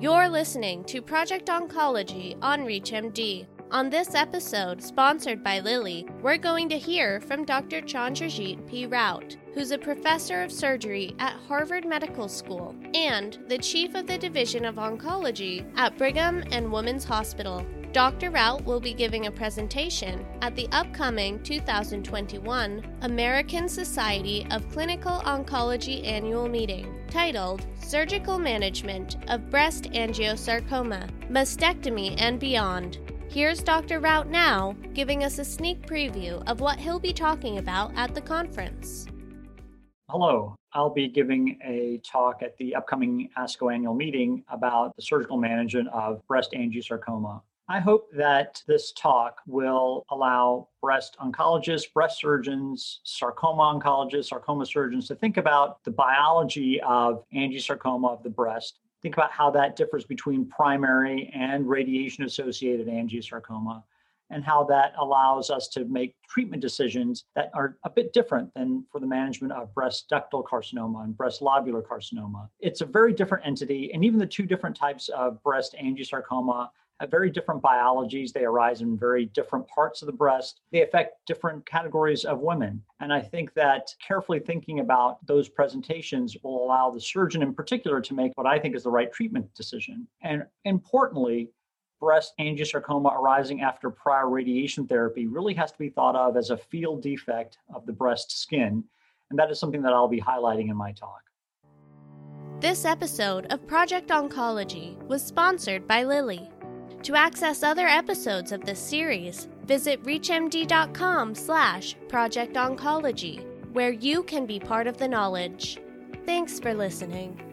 You're listening to Project Oncology on ReachMD. On this episode, sponsored by Lilly, we're going to hear from Dr. Chandrajit P. Raut, who's a professor of surgery at Harvard Medical School and the chief of the Division of Oncology at Brigham and Women's Hospital. Dr. Raut will be giving a presentation at the upcoming 2021 American Society of Clinical Oncology annual meeting titled Surgical Management of Breast Angiosarcoma, Mastectomy and Beyond. Here's Dr. Raut now, giving us a sneak preview of what he'll be talking about at the conference. Hello, I'll be giving a talk at the upcoming ASCO annual meeting about the surgical management of breast angiosarcoma. I hope that this talk will allow breast oncologists, breast surgeons, sarcoma oncologists, sarcoma surgeons to think about the biology of angiosarcoma of the breast. Think about how that differs between primary and radiation associated angiosarcoma and how that allows us to make treatment decisions that are a bit different than for the management of breast ductal carcinoma and breast lobular carcinoma. It's a very different entity, and even the two different types of breast angiosarcoma have very different biologies. They arise in very different parts of the breast. They affect different categories of women. And I think that carefully thinking about those presentations will allow the surgeon in particular to make what I think is the right treatment decision. And importantly, breast angiosarcoma arising after prior radiation therapy really has to be thought of as a field defect of the breast skin. And that is something that I'll be highlighting in my talk. This episode of Project Oncology was sponsored by Lilly. To access other episodes of this series, visit reachmd.com slash projectoncology, where you can be part of the knowledge. Thanks for listening.